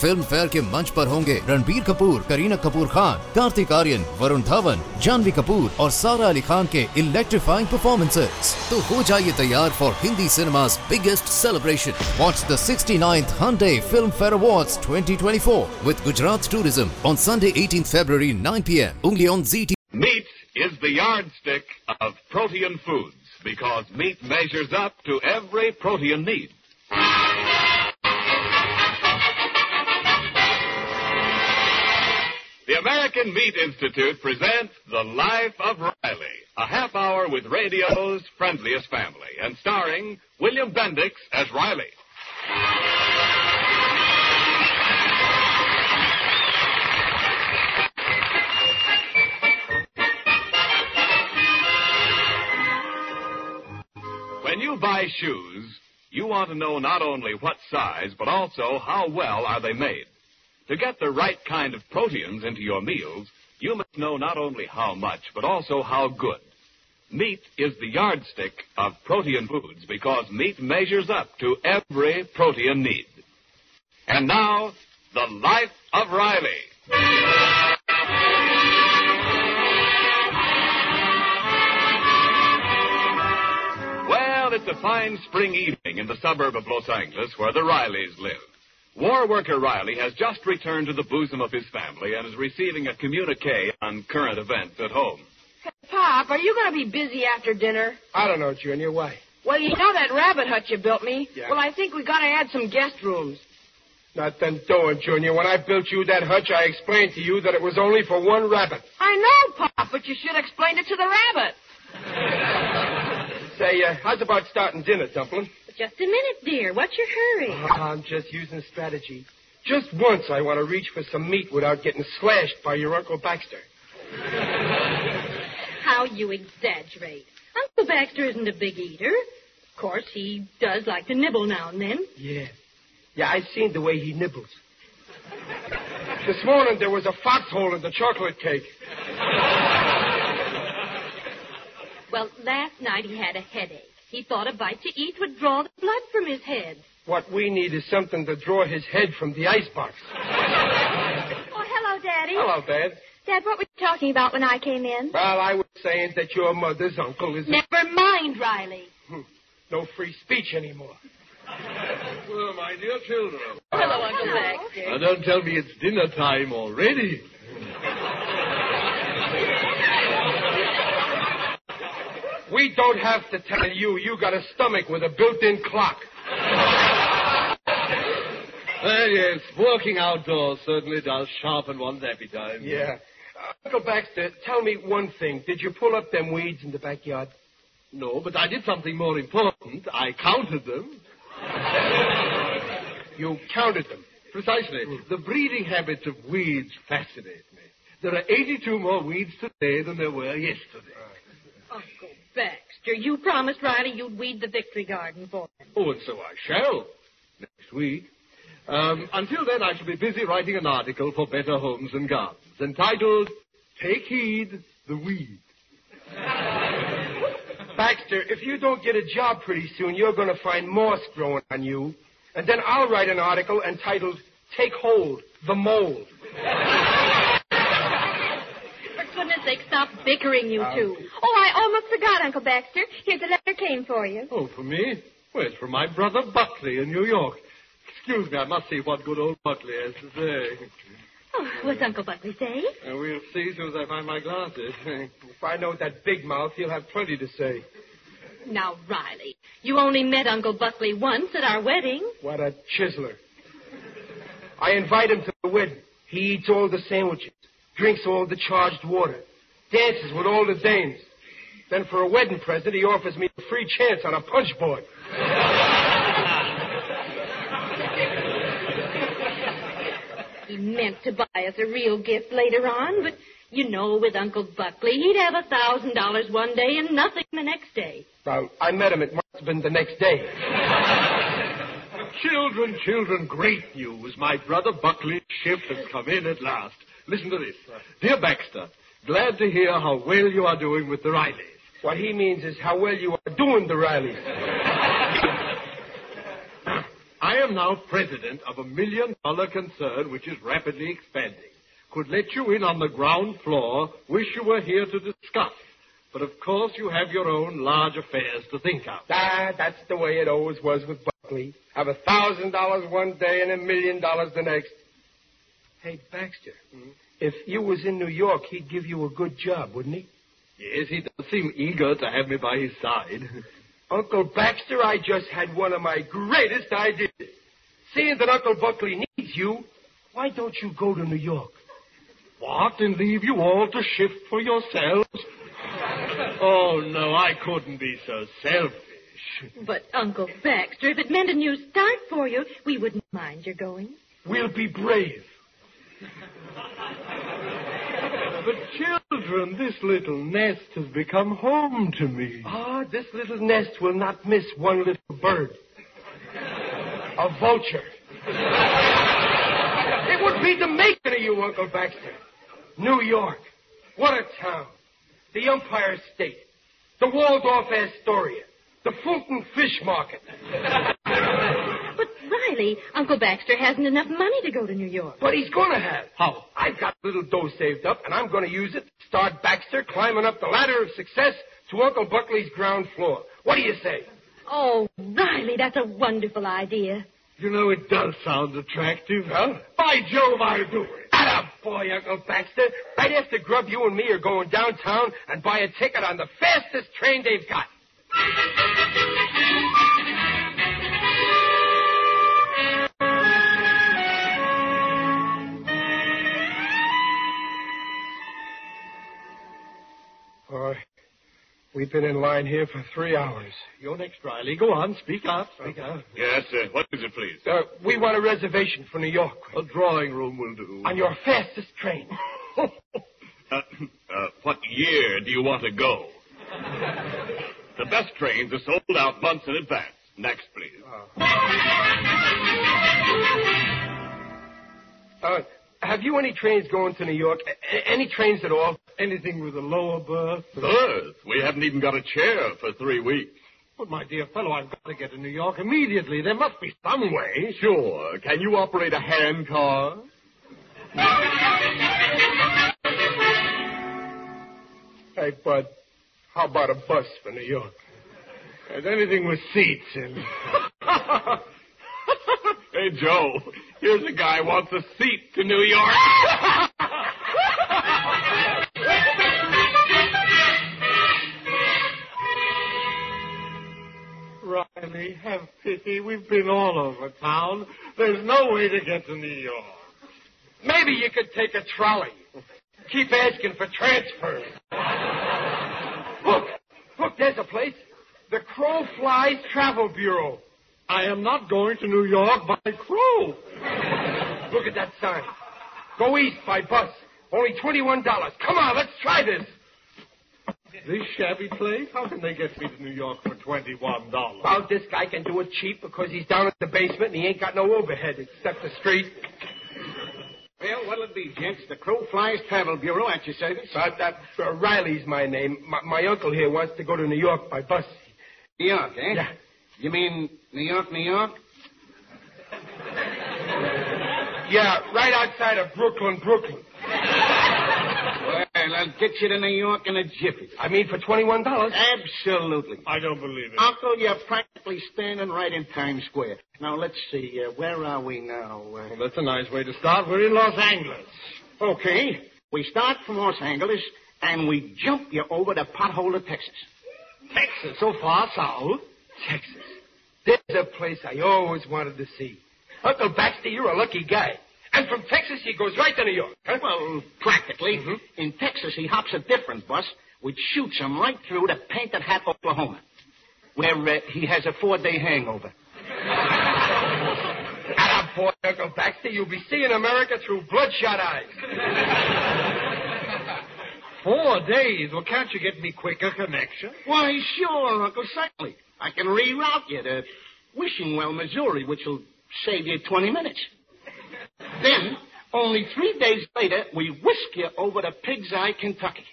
Film fair के मंच पर होंगे रणबीर कपूर, करीना कपूर खान, कार्तिक आर्यन, वरुण धवन, जानवी कपूर और सारा अली खान के इलेक्ट्रीफाइंग परफॉर्मेंसेज तो हो जाइए तैयार for Hindi cinema biggest celebration what the sixty ninth Filmfare award twenty twenty four with Gujarat tourism on Sunday eighteen February nine P M only on Zee T meat is दार्ड Because meat measures up to every protein need. American Meat Institute presents The Life of Riley, a half hour with radio's friendliest family, and starring William Bendix as Riley. When you buy shoes, you want to know not only what size, but also how well are they made. To get the right kind of proteins into your meals, you must know not only how much, but also how good. Meat is the yardstick of protein foods because meat measures up to every protein need. And now, the life of Riley. Well, it's a fine spring evening in the suburb of Los Angeles where the Rileys live. War worker Riley has just returned to the bosom of his family and is receiving a communique on current events at home. Pop, are you going to be busy after dinner? I don't know, Junior. Why? Well, you know that rabbit hut you built me? Yeah. Well, I think we got to add some guest rooms. Not Nothing doing, Junior. When I built you that hutch, I explained to you that it was only for one rabbit. I know, Pop, but you should explain it to the rabbit. Say, uh, how's about starting dinner, Dumpling? Just a minute, dear. What's your hurry? Ah, I'm just using strategy. Just once I want to reach for some meat without getting slashed by your Uncle Baxter. How you exaggerate. Uncle Baxter isn't a big eater. Of course, he does like to nibble now and then. Yeah. Yeah, I've seen the way he nibbles. This morning there was a foxhole in the chocolate cake. Well, last night he had a headache. He thought a bite to eat would draw the blood from his head. What we need is something to draw his head from the icebox. Oh, hello, Daddy. Hello, Dad. Dad, what were you talking about when I came in? Well, I was saying that your mother's uncle is Never mind, Riley. Hmm. no free speech anymore. Well, my dear children. Hello, Uncle Baxter. Now, don't tell me it's dinner time already. We don't have to tell you you got a stomach with a built-in clock. Well, yes, working outdoors certainly does sharpen one's appetite. Yeah. Uh, Uncle Baxter, tell me one thing. Did you pull up them weeds in the backyard? No, but I did something more important. I counted them. You counted them. Precisely. The breeding habits of weeds fascinate me. There are 82 more weeds today than there were yesterday. Uncle Baxter, you promised Riley you'd weed the victory garden for him. Oh, and so I shall. Next week. Um, until then, I shall be busy writing an article for Better Homes and Gardens entitled Take Heed, the Weed. Baxter, if you don't get a job pretty soon, you're going to find moss growing on you. And then I'll write an article entitled Take Hold, the Mold. Sake, stop bickering, you two. Oh, I almost forgot, Uncle Baxter. Here's a letter came for you. Oh, for me? Well, it's from my brother Buckley in New York. Excuse me, I must see what good old Buckley has to say. Oh, what's Uncle Buckley say? Uh, we'll see as soon as I find my glasses. If I know that big mouth, he'll have plenty to say. Now, Riley, you only met Uncle Buckley once at our wedding. What a chiseler. I invite him to the wedding. He eats all the sandwiches, drinks all the charged water, dances with all the dames. Then for a wedding present, he offers me a free chance on a punch board. He meant to buy us a real gift later on, but you know, with Uncle Buckley, he'd have a thousand dollars one day and nothing the next day. Well, I met him. It must have been the next day. children, children, great news. My brother Buckley's ship has come in at last. Listen to this. Dear Baxter, Glad to hear how well you are doing with the Rileys. What he means is how well you are doing the Rileys. I am now president of a million dollar concern which is rapidly expanding. Could let you in on the ground floor. Wish you were here to discuss. But of course you have your own large affairs to think of. Ah, that's the way it always was with Buckley. Have a thousand dollars one day and a million dollars the next. Hey, Baxter, if you was in New York, he'd give you a good job, wouldn't he? Yes, he does seem eager to have me by his side. Uncle Baxter, I just had one of my greatest ideas. Seeing that Uncle Buckley needs you, why don't you go to New York? What, and leave you all to shift for yourselves? Oh, no, I couldn't be so selfish. But, Uncle Baxter, if it meant a new start for you, we wouldn't mind your going. We'll be brave. But, children, this little nest has become home to me. Ah, this little nest will not miss one little bird. A vulture. it would be the making of you, Uncle Baxter. New York. What a town. The Empire State. The Waldorf Astoria. The Fulton Fish Market. But, Riley, Uncle Baxter hasn't enough money to go to New York. But he's gonna have. How? I've got a little dough saved up, and I'm gonna use it to start Baxter climbing up the ladder of success to Uncle Buckley's ground floor. What do you say? Oh, Riley, that's a wonderful idea. You know, it does sound attractive. Huh? By Jove, I'll do it. Atta boy, Uncle Baxter. Right after Grub, you and me are going downtown and buy a ticket on the fastest train they've got. We've been in line here for three hours. You're next, Riley. Go on, speak up, speak up. Yes, sir. what is it, please? Uh, we want a reservation for New York A drawing room will do. on your fastest train. Uh, uh, what year do you want to go? the best trains are sold out months in advance. Next, please. Uh, have you any trains going to New York? A- a- any trains at all? Anything with a lower berth? Berth? We haven't even got a chair for three weeks. But, my dear fellow, I've got to get to New York immediately. There must be some way. Sure. Can you operate a hand car? Hey, Bud, how about a bus for New York? And anything with seats in. Hey, Joe, here's a guy wants a seat to New York. Riley, have pity. We've been all over town. There's no way to get to New York. Maybe you could take a trolley. Keep asking for transfers. look, look, there's a place. The Crow Flies Travel Bureau. I am not going to New York by crow. Look at that sign. Go east by bus. Only $21. Come on, let's try this. This shabby place? How can they get me to New York for $21? Well, this guy can do it cheap because he's down at the basement and he ain't got no overhead except the street. Well, what'll it be, gents? The Crow Flies Travel Bureau at your service. Uh, that, uh, Riley's my name. My, my uncle here wants to go to New York by bus. New York, eh? Yeah. You mean New York, New York? Yeah, right outside of Brooklyn, Brooklyn. Well, I'll get you to New York in a jiffy. I mean, for $21. Absolutely. I don't believe it. Uncle, you're practically standing right in Times Square. Now, let's see. Uh, where are we now? Uh, Well, that's a nice way to start. We're in Los Angeles. okay. We start from Los Angeles, and we jump you over to Potholer, Texas. Texas, so far south. Texas. There's a place I always wanted to see. Uncle Baxter, you're a lucky guy. And from Texas, he goes right to New York. Huh? Well, practically. In Texas, he hops a different bus, which shoots him right through to Painted Hat, Oklahoma, where uh, he has a four-day hangover. Boy, Uncle Baxter, you'll be seeing America through bloodshot eyes. Four days. Well, can't you get me quicker connection? Why, sure, Uncle, certainly. I can reroute you to Wishing Well, Missouri, which will save you 20 minutes. Then Only three days later, we whisk you over to Pig's Eye, Kentucky.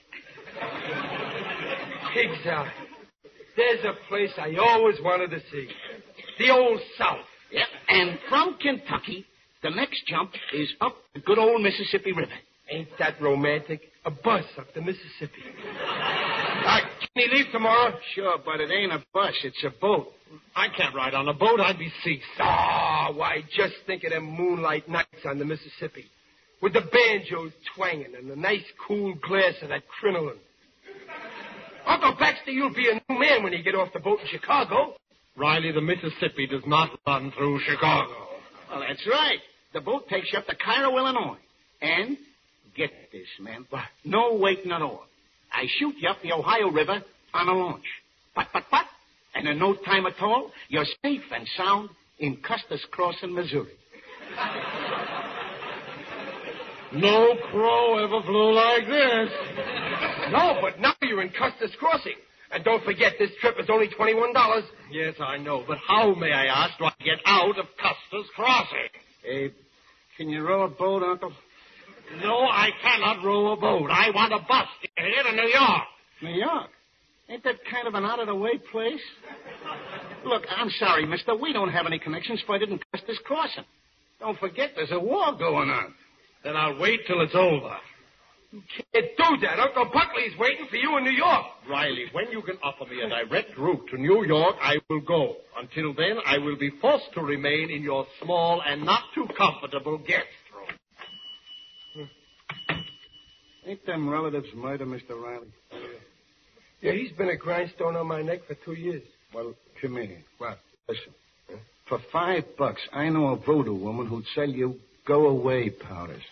Pig's Eye. There's a place I always wanted to see. The old South. Yep. And from Kentucky, the next jump is up the good old Mississippi River. Ain't that romantic? A bus up the Mississippi. Uh, can he leave tomorrow? Sure, but it ain't a bus, it's a boat. I can't ride on a boat. I'd be seasick. Ah, why, just think of them moonlight nights on the Mississippi. With the banjos twanging and the nice cool glass of that crinoline. Uncle Baxter, you'll be a new man when you get off the boat in Chicago. Riley, the Mississippi does not run through Chicago. Well, that's right. The boat takes you up to Cairo, Illinois. And, get this, man. No waiting at all. I shoot you up the Ohio River on a launch. But, but, but, and in no time at all, you're safe and sound in Custer's Crossing, Missouri. No crow ever flew like this. No, but now you're in Custer's Crossing. And don't forget, this trip is only $21. Yes, I know, but how, may I ask, do I get out of Custer's Crossing? Abe, can you row a boat, Uncle? No, I cannot row a boat. I want a bus to get here to New York. New York? Ain't that kind of an out-of-the-way place? Look, I'm sorry, mister. We don't have any connections for it in Custer's Crossing. Don't forget, there's a war going on. Then I'll wait till it's over. You can't do that. Uncle Buckley's waiting for you in New York. Riley, when you can offer me a direct route to New York, I will go. Until then, I will be forced to remain in your small and not too comfortable guest room. Ain't them relatives murder, Mr. Riley? Yeah, he's been a grindstone on my neck for two years. Well, come here. What? Listen. For five bucks, I know a voodoo woman who'd sell you go-away powders.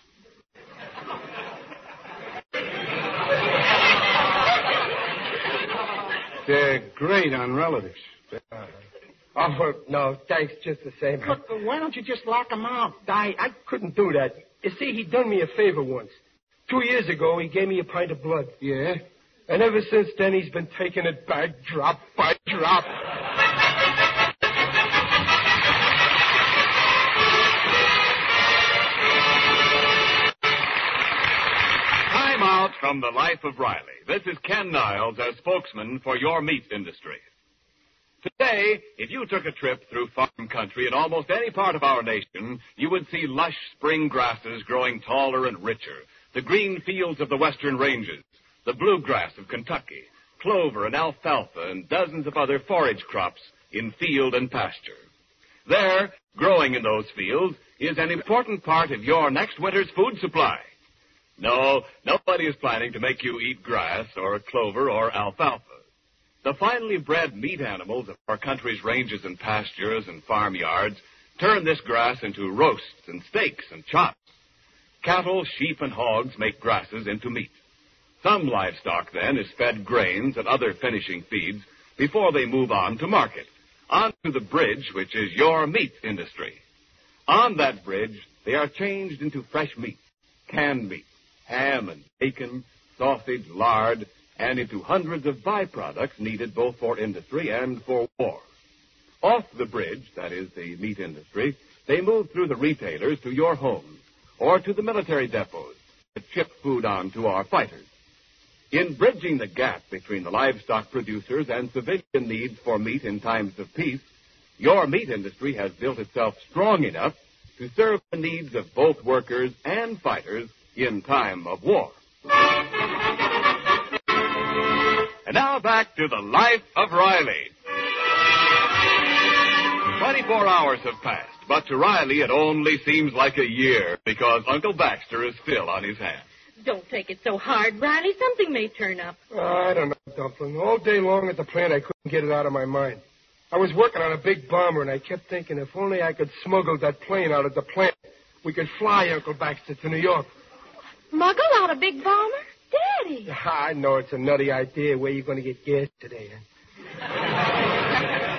They're great on relatives. Uh-huh. Oh, well, no, thanks just the same. Look, why don't you just lock 'em out? I, I couldn't do that. You see, he done me a favor once. Two years ago, he gave me a pint of blood. Yeah? And ever since then, he's been taking it back drop by drop. Time out from the life of Riley. This is Ken Niles as spokesman for your meat industry. Today, if you took a trip through farm country in almost any part of our nation, you would see lush spring grasses growing taller and richer, the green fields of the western ranges, the bluegrass of Kentucky, clover and alfalfa, and dozens of other forage crops in field and pasture. There, growing in those fields, is an important part of your next winter's food supply. No, nobody is planning to make you eat grass or clover or alfalfa. The finely bred meat animals of our country's ranges and pastures and farmyards turn this grass into roasts and steaks and chops. Cattle, sheep, and hogs make grasses into meat. Some livestock, then, is fed grains and other finishing feeds before they move on to market, onto the bridge, which is your meat industry. On that bridge, they are changed into fresh meat, canned meat, ham and bacon, sausage, lard, and into hundreds of byproducts needed both for industry and for war. Off the bridge, that is the meat industry, they move through the retailers to your homes or to the military depots that ship food on to our fighters. In bridging the gap between the livestock producers and civilian needs for meat in times of peace, your meat industry has built itself strong enough to serve the needs of both workers and fighters in time of war. And now back to the life of Riley. 24 hours have passed, but to Riley it only seems like a year because Uncle Baxter is still on his hands. Don't take it so hard, Riley. Something may turn up. Oh, I don't know, Dumpling. All day long at the plant, I couldn't get it out of my mind. I was working on a big bomber, and I kept thinking if only I could smuggle that plane out of the plant, we could fly Uncle Baxter to New York. Smuggle out a big bomber? Daddy. I know it's a nutty idea. Where you going to get gas today? Huh?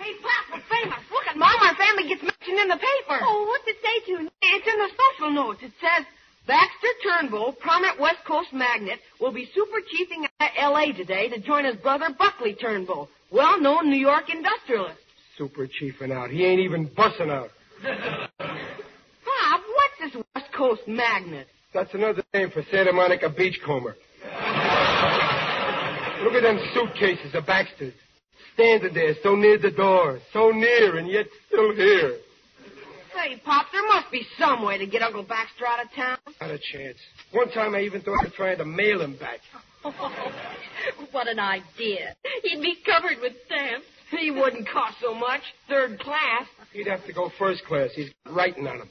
Hey, Pop, we're famous. Look at Mom. Our family gets mentioned in the paper. Oh, what's it say to? It's in the social notes. It says, Baxter Turnbull, prominent West Coast magnate, will be super chiefing at L.A. today to join his brother Buckley Turnbull, well-known New York industrialist. Super chiefing out. He ain't even bussing out. Bob, what's this West Coast Magnet. That's another name for Santa Monica Beachcomber. Look at them suitcases of Baxter's. Standing there so near the door. So near and yet still here. Say, Pop, there must be some way to get Uncle Baxter out of town. Not a chance. One time I even thought of trying to mail him back. what an idea. He'd be covered with stamps. He wouldn't cost so much. Third class. He'd have to go first class. He's got writing on him.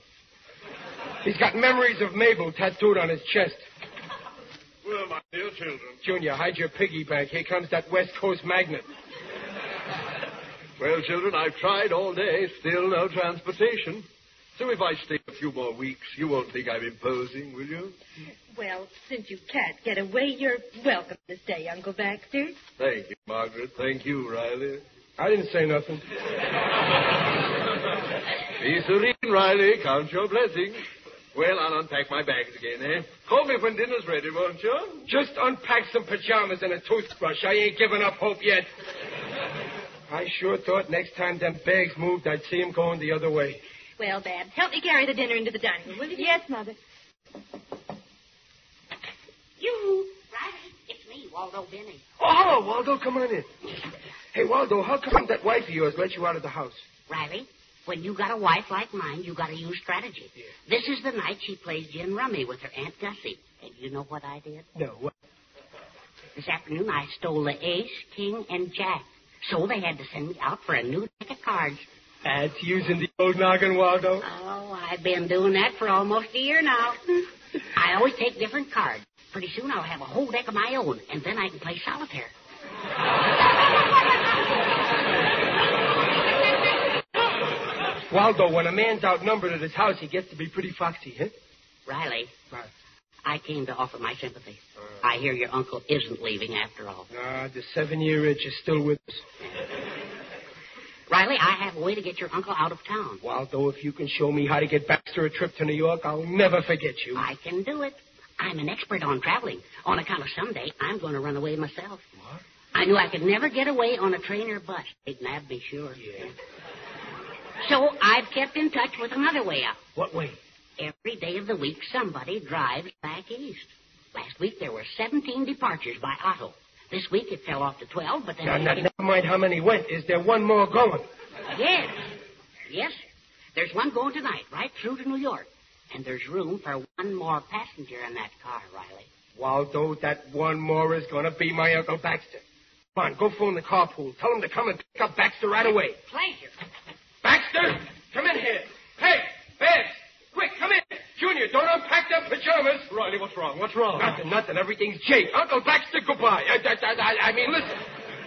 He's got memories of Mabel tattooed on his chest. Well, my dear children. Junior, hide your piggy bank. Here comes that West Coast magnet. Well, children, I've tried all day. Still no transportation. So if I stay a few more weeks, you won't think I'm imposing, will you? Well, since you can't get away, you're welcome to stay, Uncle Baxter. Thank you, Margaret. Thank you, Riley. I didn't say nothing. Be serene, Riley. Count your blessings. Well, I'll unpack my bags again, eh? Call me when dinner's ready, won't you? Just unpack some pajamas and a toothbrush. I ain't given up hope yet. I sure thought next time them bags moved, I'd see 'em going the other way. Well, Babs, help me carry the dinner into the dining room, will you? Yes, Mother. You, Riley, it's me, Waldo Benny. Oh, hello, Waldo. Come on in. Hey, Waldo, how come that wife of yours let you out of the house? Riley, when you got a wife like mine, you got to use strategy. This is the night she plays gin rummy with her Aunt Gussie. And you know what I did? No. What? This afternoon I stole the ace, king, and jack. So they had to send me out for a new deck of cards. That's using the old noggin, Waldo. Oh, I've been doing that for almost a year now. I always take different cards. Pretty soon I'll have a whole deck of my own, and then I can play solitaire. Waldo, when a man's outnumbered at his house, he gets to be pretty foxy, huh? Riley, Right. I came to offer my sympathy. I hear your uncle isn't leaving after all. Ah, the seven-year itch is still with us. Riley, I have a way to get your uncle out of town. Waldo, if you can show me how to get Baxter a trip to New York, I'll never forget you. I can do it. I'm an expert on traveling. On account of someday, I'm going to run away myself. What? I knew I could never get away on a train or bus. They'd nab me, sure. Yeah. So I've kept in touch with another way out. What way? Every day of the week, somebody drives back east. Last week, there were 17 departures by auto. This week, it fell off to 12, but then... Now, now, never mind how many went. Is there one more going? Yes. Yes. There's one going tonight, right through to New York. And there's room for one more passenger in that car, Riley. Waldo, that one more is going to be my Uncle Baxter. Come on, go phone the carpool. Tell him to come and pick up Baxter right away. Pleasure. Baxter, come in here. Hey, Babs, quick, come in. Junior, don't unpack them pajamas. Riley, what's wrong? What's wrong? Nothing, nothing. Everything's Jake. Uncle Baxter, goodbye. I, I, I, I mean, listen.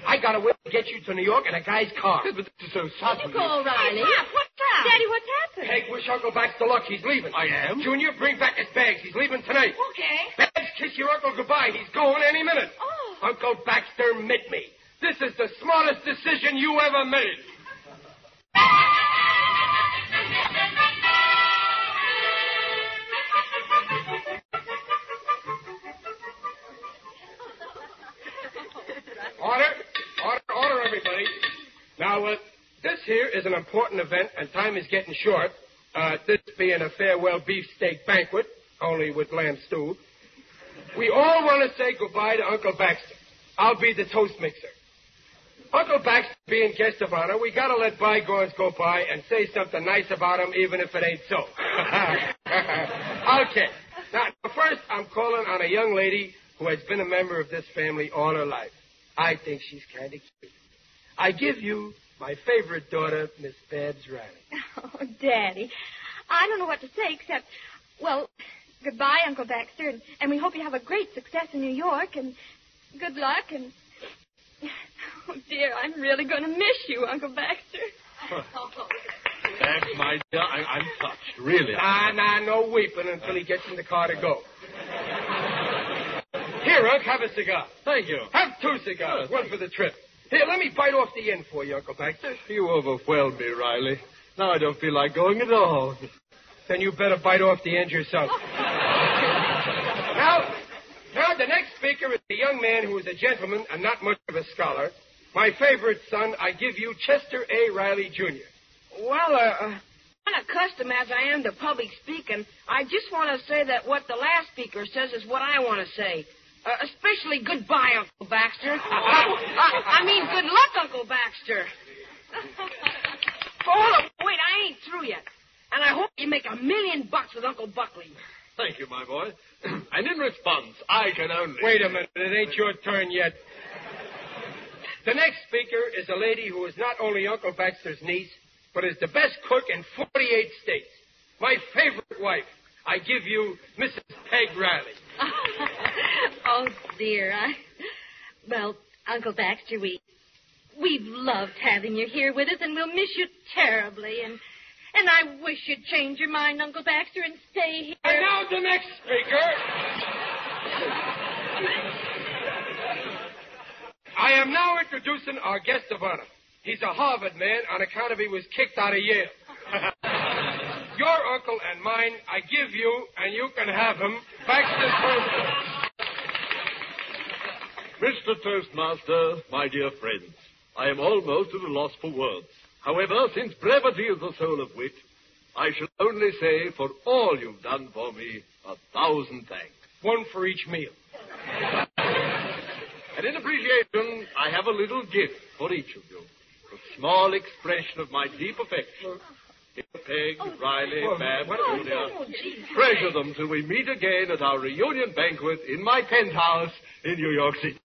I got a way to get you to New York in a guy's car. But this is so soft of you. Call Riley. what's wrong? Daddy, what's happened? Peg, wish Uncle Baxter luck. He's leaving. I am? Junior, bring back his bags. He's leaving tonight. Okay. Babs, kiss your uncle goodbye. He's going any minute. Oh. Uncle Baxter, meet me. This is the smartest decision you ever made. Now, uh, this here is an important event, and time is getting short. Uh, this being a farewell beefsteak banquet, only with lamb stew. We all want to say goodbye to Uncle Baxter. I'll be the toast mixer. Uncle Baxter being guest of honor, we gotta let bygones go by and say something nice about him, even if it ain't so. okay. Now, first, I'm calling on a young lady who has been a member of this family all her life. I think she's kind of cute. I give you my favorite daughter, Miss Babs Riley. Oh, Daddy. I don't know what to say except, well, goodbye, Uncle Baxter, and, and we hope you have a great success in New York, and good luck, and. Oh, dear, I'm really going to miss you, Uncle Baxter. That's my dear. I, I'm touched, really. Nah, nah, no weeping until he gets in the car to go. Here, Unc, have a cigar. Thank you. Have two cigars, one for the trip. Here, let me bite off the end for you, Uncle Baxter. You overwhelm me, Riley. Now I don't feel like going at all. Then you better bite off the end yourself. now, now the next speaker is a young man who is a gentleman and not much of a scholar. My favorite son, I give you Chester A. Riley Jr. Well, uh, uh, unaccustomed as I am to public speaking, I just want to say that what the last speaker says is what I want to say. Uh, especially goodbye, Uncle Baxter. I, I mean, good luck, Uncle Baxter. Hold on, wait, I ain't through yet. And I hope you make a million bucks with Uncle Buckley. Thank you, my boy. and in response, I can only. Wait a minute. It ain't your turn yet. The next speaker is a lady who is not only Uncle Baxter's niece, but is the best cook in 48 states. My favorite wife. I give you Mrs. Peg Riley. oh dear, I. Well, Uncle Baxter, we we've loved having you here with us, and we'll miss you terribly. And and I wish you'd change your mind, Uncle Baxter, and stay here. And now the next speaker. I am now introducing our guest of honor. He's a Harvard man on account of he was kicked out of Yale. Your uncle and mine, I give you, and you can have him, Baxter Turnbull. Mr. Toastmaster, my dear friends, I am almost at a loss for words. However, since brevity is the soul of wit, I shall only say for all you've done for me, a thousand thanks. One for each meal. And in appreciation, I have a little gift for each of you. A small expression of my deep affection. Here, Peg, oh, Riley, oh, Babs, oh, Junior. Treasure them till we meet again at our reunion banquet in my penthouse in New York City.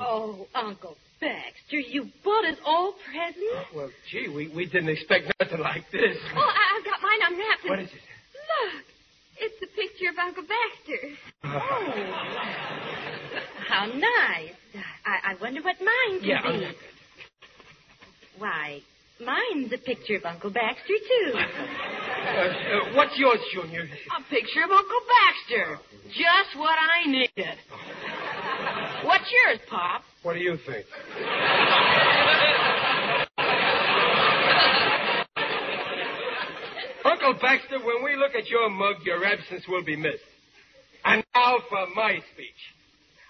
Oh, Uncle Baxter, you bought us all presents? Well, gee, we, we didn't expect nothing like this. Oh, I- I've got mine unwrapped. and- What is it? Look, it's a picture of Uncle Baxter. Oh. How nice. I, I wonder what mine could Yeah, be. unwrap Why, mine's a picture of Uncle Baxter, too. Uh, uh, what's yours, Junior? A picture of Uncle Baxter. Just what I needed. What's yours, Pop? What do you think? Uncle Baxter, when we look at your mug, your absence will be missed. And now for my speech.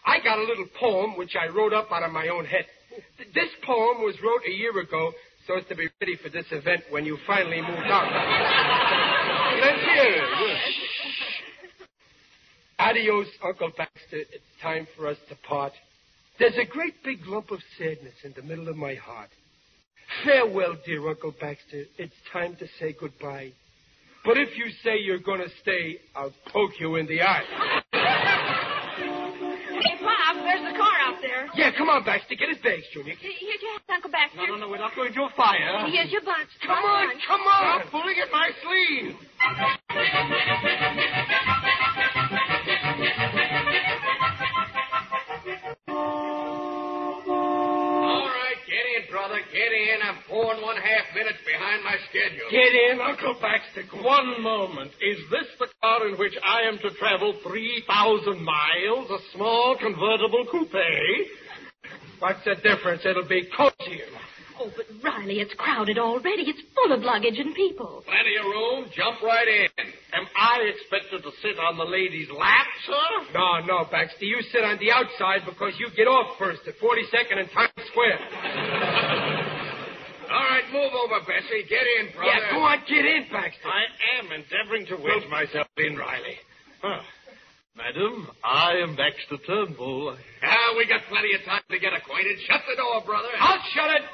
I got a little poem which I wrote up out of my own head. This poem was wrote a year ago so as to be ready for this event when you finally moved out. Let's hear it. Adios, Uncle Baxter. It's time for us to part. There's a great big lump of sadness in the middle of my heart. Farewell, dear Uncle Baxter. It's time to say goodbye. But if you say you're going to stay, I'll poke you in the eye. Hey, Pop, there's the car out there. Yeah, come on, Baxter. Get his bags, Junior. Here's your hat, Uncle Baxter. No, no, no, we're not going to a fire. Here's your bunch. Come on, come on. I'm pulling at my sleeve. Get in. I'm four and one half minutes behind my schedule. Get in, Uncle Baxter. Go. One moment. Is this the car in which I am to travel 3,000 miles? A small convertible coupe? What's the difference? It'll be cozier. Oh, but Riley, it's crowded already. It's full of luggage and people. Plenty of room. Jump right in. Am I expected to sit on the lady's lap, sir? No, no, Baxter. You sit on the outside because you get off first at 42nd and Times Square. All right, move over, Bessie. Get in, brother. Yeah, go on, get in, Baxter. I am endeavoring to wedge myself in, Riley. Huh. Madam, I am Baxter Turnbull. Ah, we got plenty of time to get acquainted. Shut the door, brother. I'll shut it.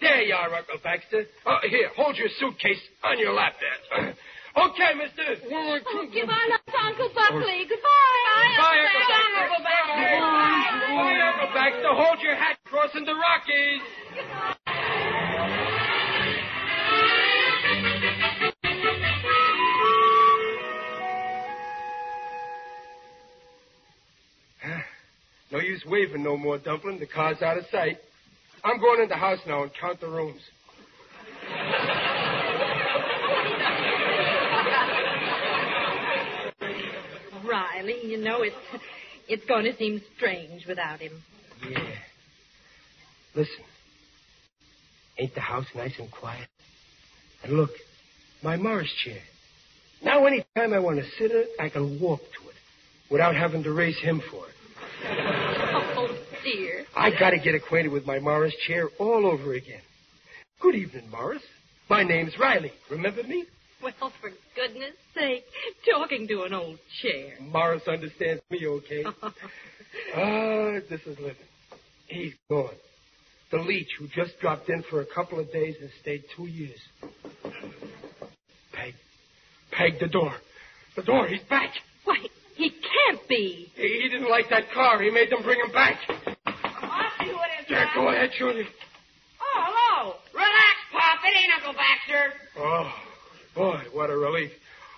There you are, Uncle Baxter. Oh, here, hold your suitcase on your lap there. okay, mister. Oh, give on up, Uncle Buckley. Goodbye. Bye, Uncle Baxter. Bye, Uncle Baxter. Hold your hat crossing the Rockies. No use waving no more, Dumpling. The car's out of sight. I'm going in the house now and count the rooms. Riley, you know, it's, it's going to seem strange without him. Yeah. Listen. Ain't the house nice and quiet? And look, my Morris chair. Now, any time I want to sit in it, I can walk to it without having to raise him for it. I got to get acquainted with my Morris chair all over again. Good evening, Morris. My name's Riley. Remember me? Well, for goodness sake, talking to an old chair. Morris understands me okay. Ah, this is living. He's gone. The leech who just dropped in for a couple of days and stayed two years. Peg. Peg, the door. The door, he's back. Why, he can't be. He, he didn't like that car. He made them bring him back. I'll see what it is. Yeah, go ahead, Junior. Oh, hello. Relax, Pop. It ain't Uncle Baxter. Oh, boy, what a relief.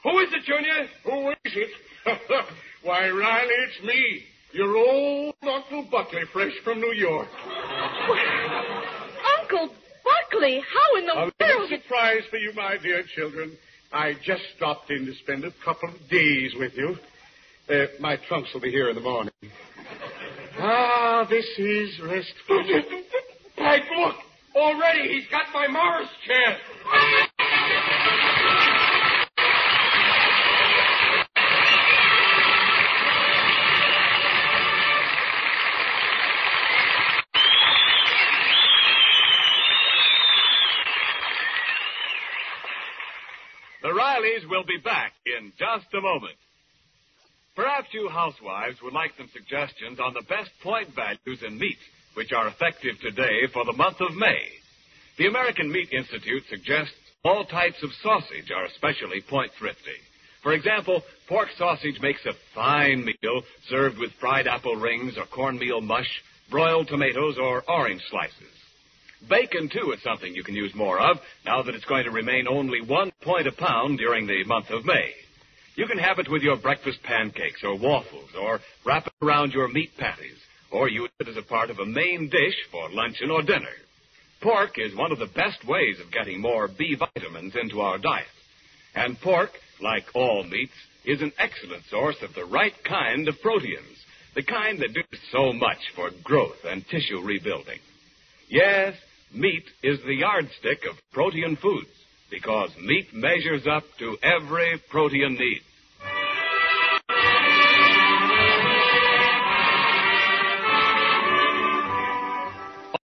Who is it, Junior? Who is it? Why, Riley, it's me. Your old Uncle Buckley, fresh from New York. Uncle Buckley, how in the A world? little surprise for you, my dear children. I just stopped in to spend a couple of days with you. Uh, my trunks will be here in the morning. Ah, this is restful. Peg, look. Already he's got my Morris chair. The Rileys will be back in just a moment. Perhaps you housewives would like some suggestions on the best point values in meat, which are effective today for the month of May. The American Meat Institute suggests all types of sausage are especially point thrifty. For example, pork sausage makes a fine meal served with fried apple rings or cornmeal mush, broiled tomatoes, or orange slices. Bacon, too, is something you can use more of now that it's going to remain only one point a pound during the month of May. You can have it with your breakfast pancakes or waffles, or wrap it around your meat patties, or use it as a part of a main dish for luncheon or dinner. Pork is one of the best ways of getting more B vitamins into our diet. And pork, like all meats, is an excellent source of the right kind of proteins, the kind that do so much for growth and tissue rebuilding. Yes, meat is the yardstick of protein foods because meat measures up to every protein need.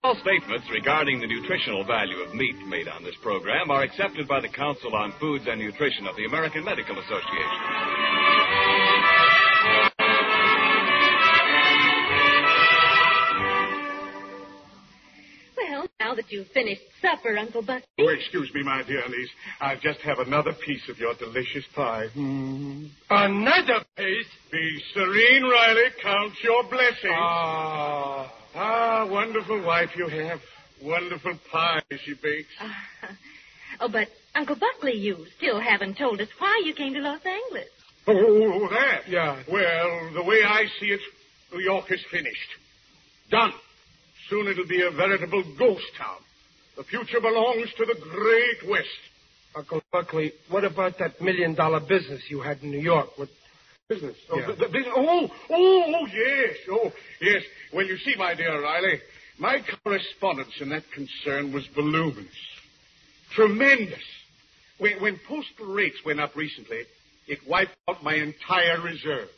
All statements regarding the nutritional value of meat made on this program are accepted by the Council on Foods and Nutrition of the American Medical Association. That you've finished supper, Uncle Buckley. Oh, excuse me, my dear niece. I'll just have another piece of your delicious pie. Mm. Another piece? Be serene, Riley. Count your blessings. Ah. Ah, wonderful wife you have. Wonderful pie she bakes. oh, but Uncle Buckley, you still haven't told us why you came to Los Angeles. Oh, that? Yeah. Well, the way I see it, New York is finished. Done. Soon it'll be a veritable ghost town. The future belongs to the Great West. Uncle Buckley, what about that million dollar business you had in New York? What Business. Oh, Yeah. the- the business. Oh, oh, oh, yes. Oh, yes. Well, you see, my dear Riley, my correspondence in that concern was voluminous. Tremendous. When, when postal rates went up recently, it wiped out my entire reserve.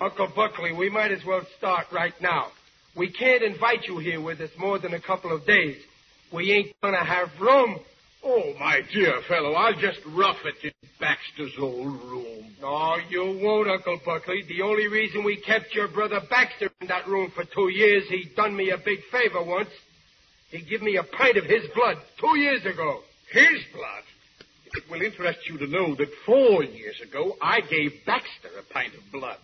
Uncle Buckley, we might as well start right now. We can't invite you here with us more than a couple of days. We ain't gonna have room. Oh, my dear fellow, I'll just rough it in Baxter's old room. No, you won't, Uncle Buckley. The only reason we kept your brother Baxter in that room for two years, he done me a big favor once. He give me a pint of his blood two years ago. His blood. It will interest you to know that four years ago, I gave Baxter a pint of blood.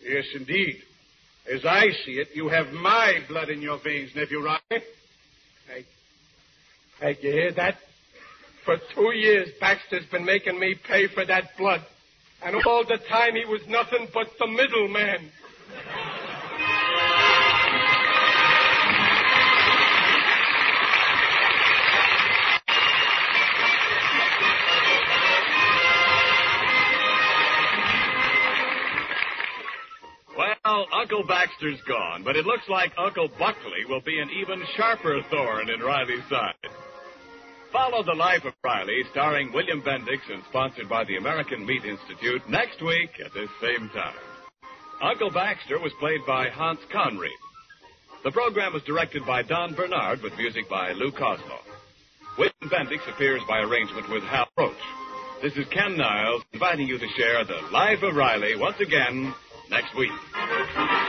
Yes, indeed. As I see it, you have my blood in your veins, nephew Riley. Hey, hey, you hear that? For two years, Baxter's been making me pay for that blood. And all the time, he was nothing but the middleman. Uncle Baxter's gone, but it looks like Uncle Buckley will be an even sharper thorn in Riley's side. Follow the life of Riley, starring William Bendix and sponsored by the American Meat Institute next week at this same time. Uncle Baxter was played by Hans Conried. The program was directed by Don Bernard with music by Lou Kosloff. William Bendix appears by arrangement with Hal Roach. This is Ken Niles inviting you to share the life of Riley once again next week.